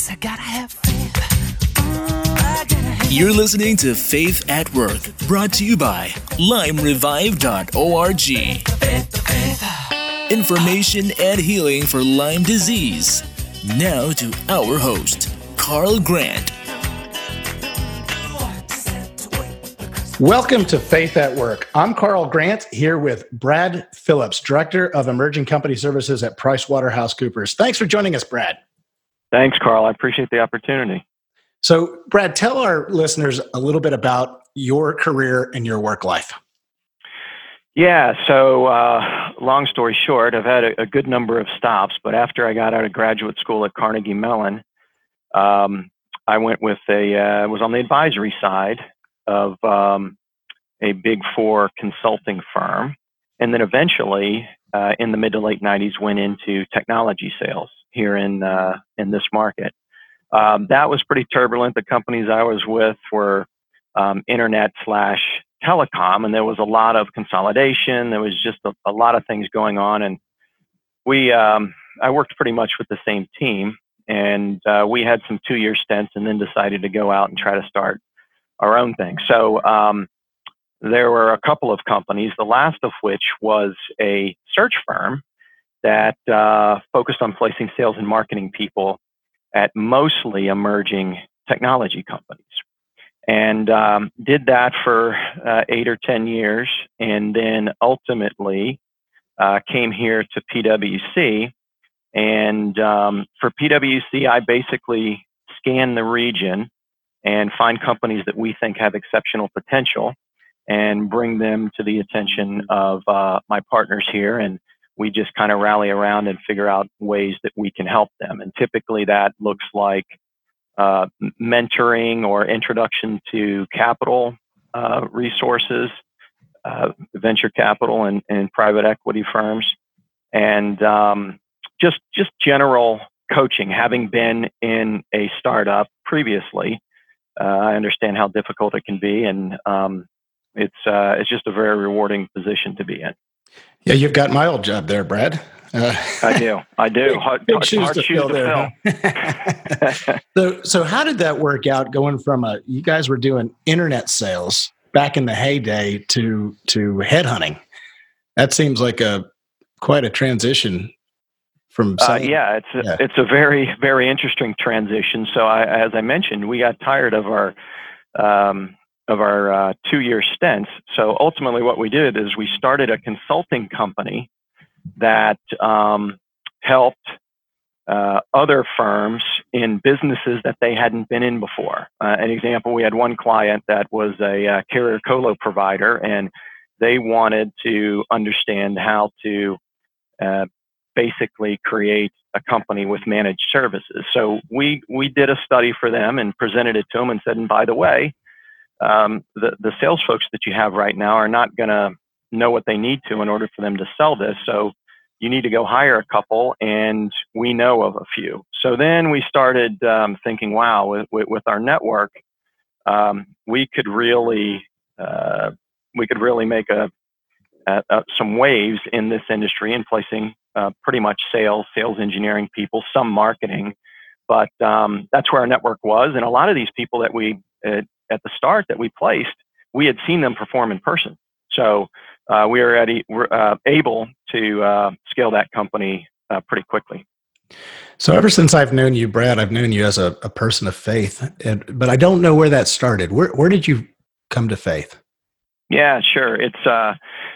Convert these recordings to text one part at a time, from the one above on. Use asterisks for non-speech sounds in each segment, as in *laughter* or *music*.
Guess I gotta have faith. You're listening to Faith at Work, brought to you by limerevive.org. Information and healing for Lyme disease. Now to our host, Carl Grant. Welcome to Faith at Work. I'm Carl Grant here with Brad Phillips, Director of Emerging Company Services at PricewaterhouseCoopers. Thanks for joining us, Brad. Thanks, Carl. I appreciate the opportunity. So, Brad, tell our listeners a little bit about your career and your work life. Yeah, so uh, long story short, I've had a, a, good number of stops, but after I got out of graduate school at Carnegie Mellon, um, I went with a uh, was on the advisory side of um, a big four consulting firm, and then eventually, uh, in the mid to late '90s, went into technology sales here in uh, in this market. Um, that was pretty turbulent. The companies I was with were um, internet slash telecom, and there was a lot of consolidation. There was just a, a lot of things going on, and we um, I worked pretty much with the same team, and uh, we had some two year stints, and then decided to go out and try to start our own thing. So um, there were a couple of companies, the last of which was a search firm that uh, focused on placing sales and marketing people at mostly emerging technology companies. And um, did that for uh, eight or 10 years, and then ultimately uh, came here to PwC. And um, for PwC, I basically scan the region and find companies that we think have exceptional potential and bring them to the attention of uh, my partners here. And we just kind of rally around and figure out ways that we can help them. And typically that looks like uh, mentoring or introduction to capital uh, resources, uh, venture capital and, and, private equity firms, and um, just just general coaching. Having been in a startup previously, uh, I understand how difficult it can be, and um, it's uh, it's just a very rewarding position to be in. Yeah, you've got my old job there, Brad. Uh, *laughs* I do. I do. Hard, big hard, shoes hard to shoes fill to there. Fill. *laughs* so, so how did that work out? Going from a you guys were doing internet sales back in the heyday to to headhunting. That seems like a quite a transition from. Uh, yeah, it's a, yeah. it's a very very interesting transition. So, I, as I mentioned, we got tired of our um, of our uh, two year stints. So ultimately, what we did is we started a consulting company that um, helped uh, other firms in businesses that they hadn't been in before. Uh, an example, we had one client that was a uh, carrier colo provider, and they wanted to understand how to uh, basically create a company with managed services. So we we did a study for them and presented it to them and said, and by the way, um, the the sales folks that you have right now are not going to know what they need to in order for them to sell this. So you need to go hire a couple, and we know of a few. So then we started um, thinking, wow, with, with, our network, um, we could really uh, we could really make a, a, a, some waves in this industry in placing uh, pretty much sales, sales engineering people, some marketing, but um, that's where our network was. And a lot of these people that we uh, at the start that we placed, we had seen them perform in person. So uh, we were, at, uh, able to uh, scale that company uh, pretty quickly. So ever since I've known you, Brad, I've known you as a, a person of faith, and, but I don't know where that started. Where, where did you come to faith? Yeah, sure. It's uh,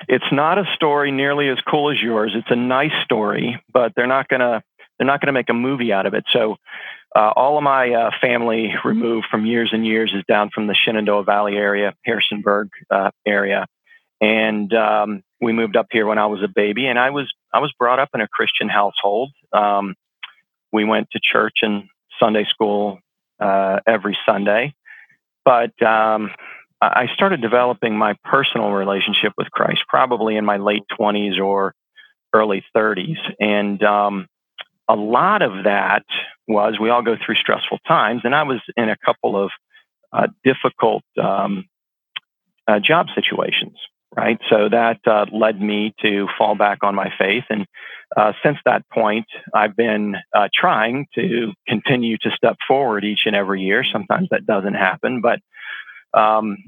it's not a story nearly as cool as yours. It's a nice story, but they're not gonna they're not gonna make a movie out of it. So uh, all of my uh, family removed from years and years is down from the Shenandoah Valley area, Harrisonburg uh, area, and um, we moved up here when I was a baby. And I was I was brought up in a Christian household. Um, we went to church and Sunday school uh, every Sunday, but um, I started developing my personal relationship with Christ probably in my late twenties or early 30s, and um, a lot of that was we all go through stressful times, and I was in a couple of uh, difficult um, uh, job situations, right? So that uh, led me to fall back on my faith. And uh, since that point, I've been uh, trying to continue to step forward each and every year. Sometimes that doesn't happen, but um,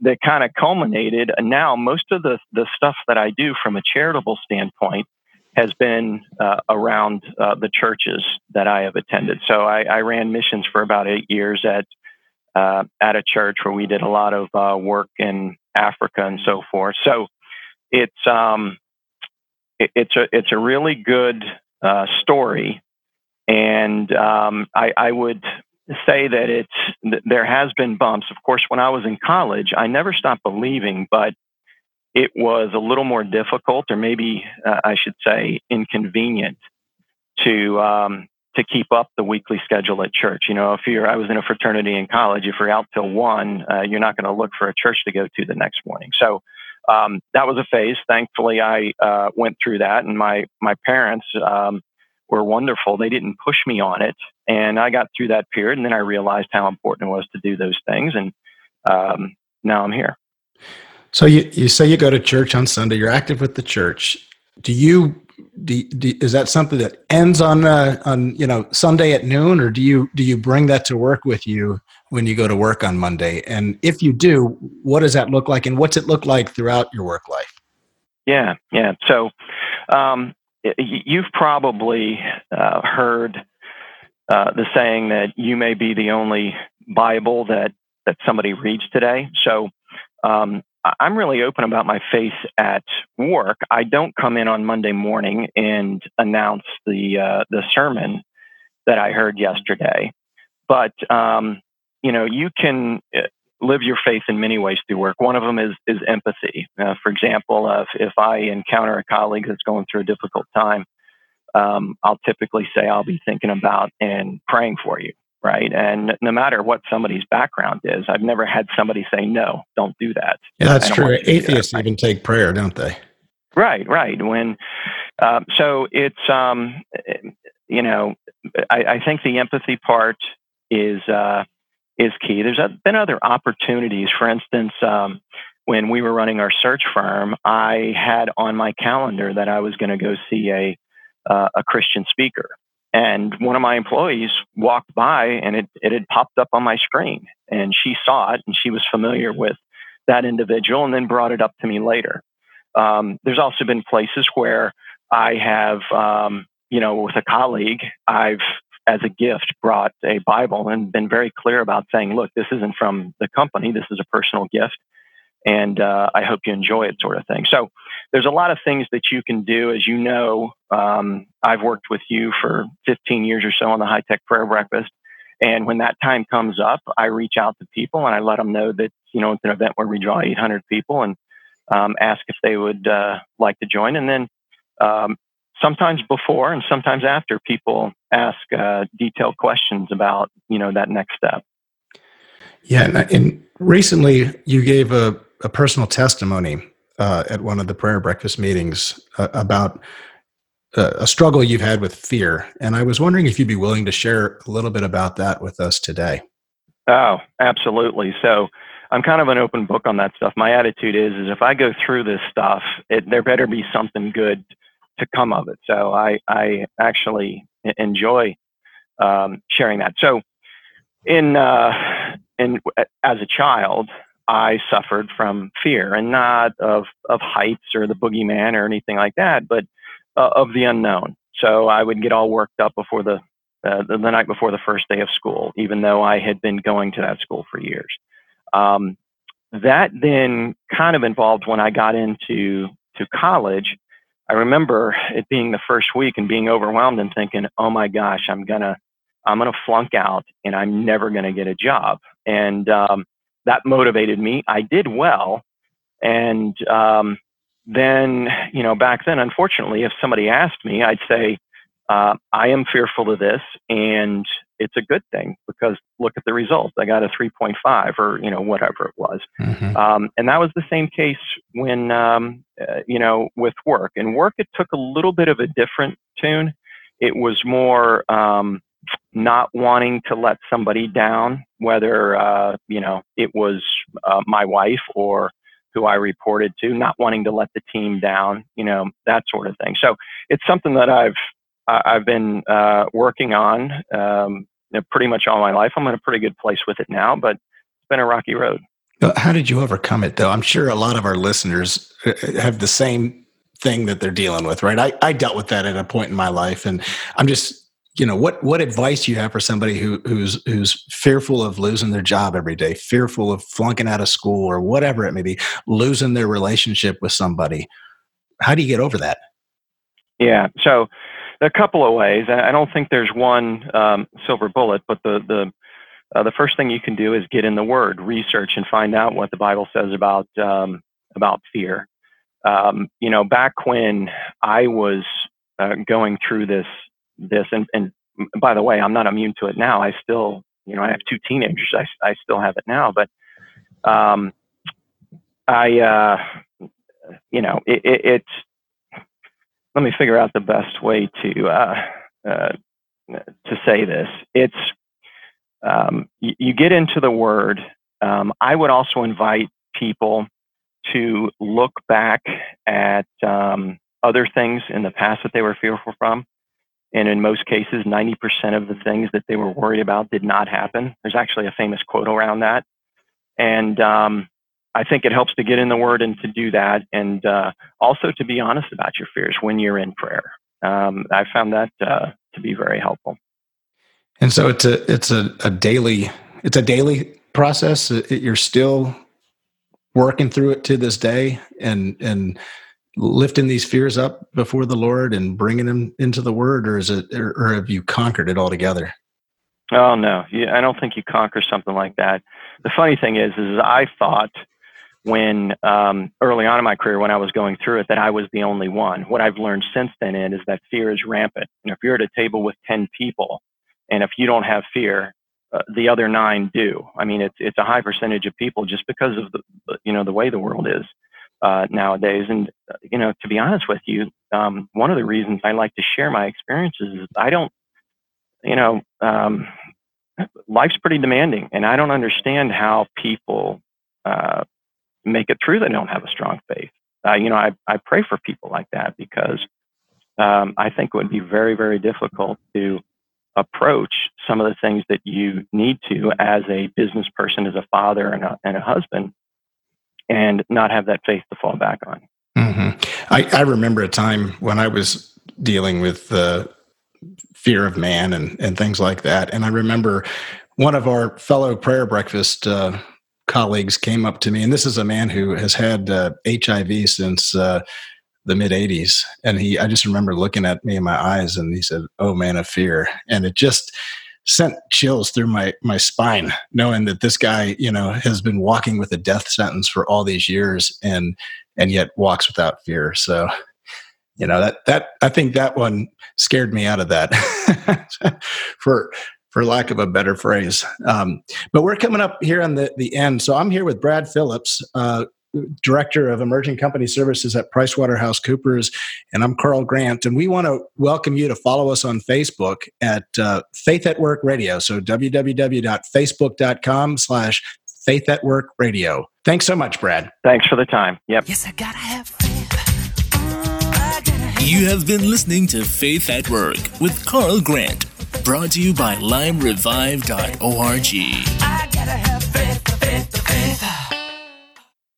that kind of culminated. And now most of the, the stuff that I do from a charitable standpoint has been uh, around uh, the churches that I have attended. So I, I, ran missions for about eight years at uh, at a church where we did a lot of uh, work in Africa and so forth. So it's um, it, it's a it's a really good uh, story, and um, I, I would say that it's there has been bumps. Of course, when I was in college, I never stopped believing, but it was a little more difficult, or maybe uh, I should say inconvenient, to um, to keep up the weekly schedule at church. You know, if you're, I was in a fraternity in college. If you're out till one, uh, you're not going to look for a church to go to the next morning. So um, that was a phase. Thankfully, I uh, went through that, and my my parents um, were wonderful. They didn't push me on it, and I got through that period. And then I realized how important it was to do those things, and um, now I'm here. So you, you say you go to church on Sunday. You're active with the church. Do you do, do, is that something that ends on uh, on you know Sunday at noon, or do you do you bring that to work with you when you go to work on Monday? And if you do, what does that look like, and what's it look like throughout your work life? Yeah, yeah. So um, you've probably uh, heard uh, the saying that you may be the only Bible that that somebody reads today. So um, I'm really open about my faith at work. I don't come in on Monday morning and announce the uh, the sermon that I heard yesterday, but um, you know you can uh, live your faith in many ways through work. One of them is is empathy. Uh, for example, if if I encounter a colleague that's going through a difficult time, um, I'll typically say I'll be thinking about and praying for you right? And no matter what somebody's background is, I've never had somebody say, no, don't do that. Yeah, that's true. Atheists that. even take prayer, don't they? Right, right. When, um, so it's, um, you know, I, I, think the empathy part is, uh, is key. There's been other opportunities. For instance, um, when we were running our search firm, I had on my calendar that I was going to go see a, uh, a Christian speaker. And one of my employees walked by and it, it had popped up on my screen. And she saw it and she was familiar with that individual and then brought it up to me later. Um, there's also been places where I have, um, you know, with a colleague, I've, as a gift, brought a Bible and been very clear about saying, look, this isn't from the company, this is a personal gift and uh, I hope you enjoy it, sort of thing. So there's a lot of things that you can do. As you know, um, I've worked with you for 15 years or so on the high tech prayer breakfast. And when that time comes up, I reach out to people and I let them know that, you know, it's an event where we draw 800 people and um, ask if they would uh, like to join. And then um, sometimes before and sometimes after, people ask uh, detailed questions about, you know, that next step. Yeah. And recently you gave a a personal testimony uh, at one of the prayer breakfast meetings uh, about uh, a struggle you've had with fear, and I was wondering if you'd be willing to share a little bit about that with us today. Oh, absolutely. So I'm kind of an open book on that stuff. My attitude is, is if I go through this stuff, it, there better be something good to come of it. So I, I actually enjoy um, sharing that. So in, uh, in as a child, I suffered from fear and not of, of heights or the boogeyman or anything like that, but uh, of the unknown. So I would get all worked up before the, uh, the, the night before the first day of school, even though I had been going to that school for years. Um, that then kind of involved when I got into to college. I remember it being the first week and being overwhelmed and thinking, "Oh my gosh, I'm gonna I'm gonna flunk out and I'm never gonna get a job." And um, that motivated me. I did well. And um, then, you know, back then, unfortunately, if somebody asked me, I'd say, uh, I am fearful of this, and it's a good thing because look at the results. I got a 3.5 or, you know, whatever it was. Mm-hmm. Um, and that was the same case when, um, uh, you know, with work. And work, it took a little bit of a different tune. It was more, um, not wanting to let somebody down, whether uh, you know it was uh, my wife or who I reported to, not wanting to let the team down, you know, that sort of thing. So it's something that I've I've been uh, working on um, you know, pretty much all my life. I'm in a pretty good place with it now, but it's been a rocky road. How did you overcome it, though? I'm sure a lot of our listeners uh, have the same thing that they're dealing with, right? I, I dealt with that at a point in my life, and I'm just you know what what advice do you have for somebody who who's who's fearful of losing their job every day fearful of flunking out of school or whatever it may be losing their relationship with somebody? How do you get over that? Yeah so a couple of ways. I don't think there's one um, silver bullet but the the uh, the first thing you can do is get in the word research and find out what the bible says about um, about fear. Um, you know back when i was uh, going through this this. And, and by the way, I'm not immune to it now. I still, you know, I have two teenagers. I, I still have it now, but um, I, uh, you know, it, it, it's. Let me figure out the best way to uh, uh, to say this. It's um, you, you, get into the word. Um, I would also invite people to look back at um, other things in the past that they were fearful from. And in most cases, 90% of the things that they were worried about did not happen. There's actually a famous quote around that. And um, I think it helps to get in the Word and to do that, and uh, also to be honest about your fears when you're in prayer. Um, I found that uh, to be very helpful. And so it's a it's a, a daily it's a daily process. You're still working through it to this day, and and lifting these fears up before the Lord and bringing them into the Word, or is it, or, or have you conquered it altogether? Oh no, I don't think you conquer something like that. The funny thing is, is I thought when um, early on in my career when I was going through it that I was the only one. What I've learned since then is that fear is rampant. Know, if you're at a table with ten people, and if you don't have fear, uh, the other nine do. I mean, it's it's a high percentage of people just because of the you know the way the world is uh, nowadays. And you know, to be honest with you, um, one of the reasons I like to share my experiences is I don't, you know, um, life's pretty demanding, and I don't understand how people uh, make it through. They don't have a strong faith. Uh, you know, I I pray for people like that because um, I think it would be very very difficult to approach some of the things that you need to as a business person, as a father and a, and a husband, and not have that faith to fall back on. Mm-hmm. I, I, remember a time when I was dealing with the fear of man and, and things like that. And I remember one of our fellow prayer breakfast uh, colleagues came up to me, and this is a man who has had uh, HIV since uh, the mid 80s. And he, I just remember looking at me in my eyes, and he said, Oh, man of fear. And it just, sent chills through my my spine knowing that this guy you know has been walking with a death sentence for all these years and and yet walks without fear. So you know that that i think that one scared me out of that *laughs* for for lack of a better phrase. Um, but we're coming up here on the the end. So i'm here with brad phillips uh, Director of Emerging Company Services at PricewaterhouseCoopers, and I'm Carl Grant. And we want to welcome you to follow us on Facebook at uh, Faith at Work Radio. So www.facebook.com slash Faith at Work Radio. Thanks so much, Brad. Thanks for the time. Yep. Yes, I gotta have faith. You have been listening to Faith at Work with Carl Grant, brought to you by LimeRevive.org.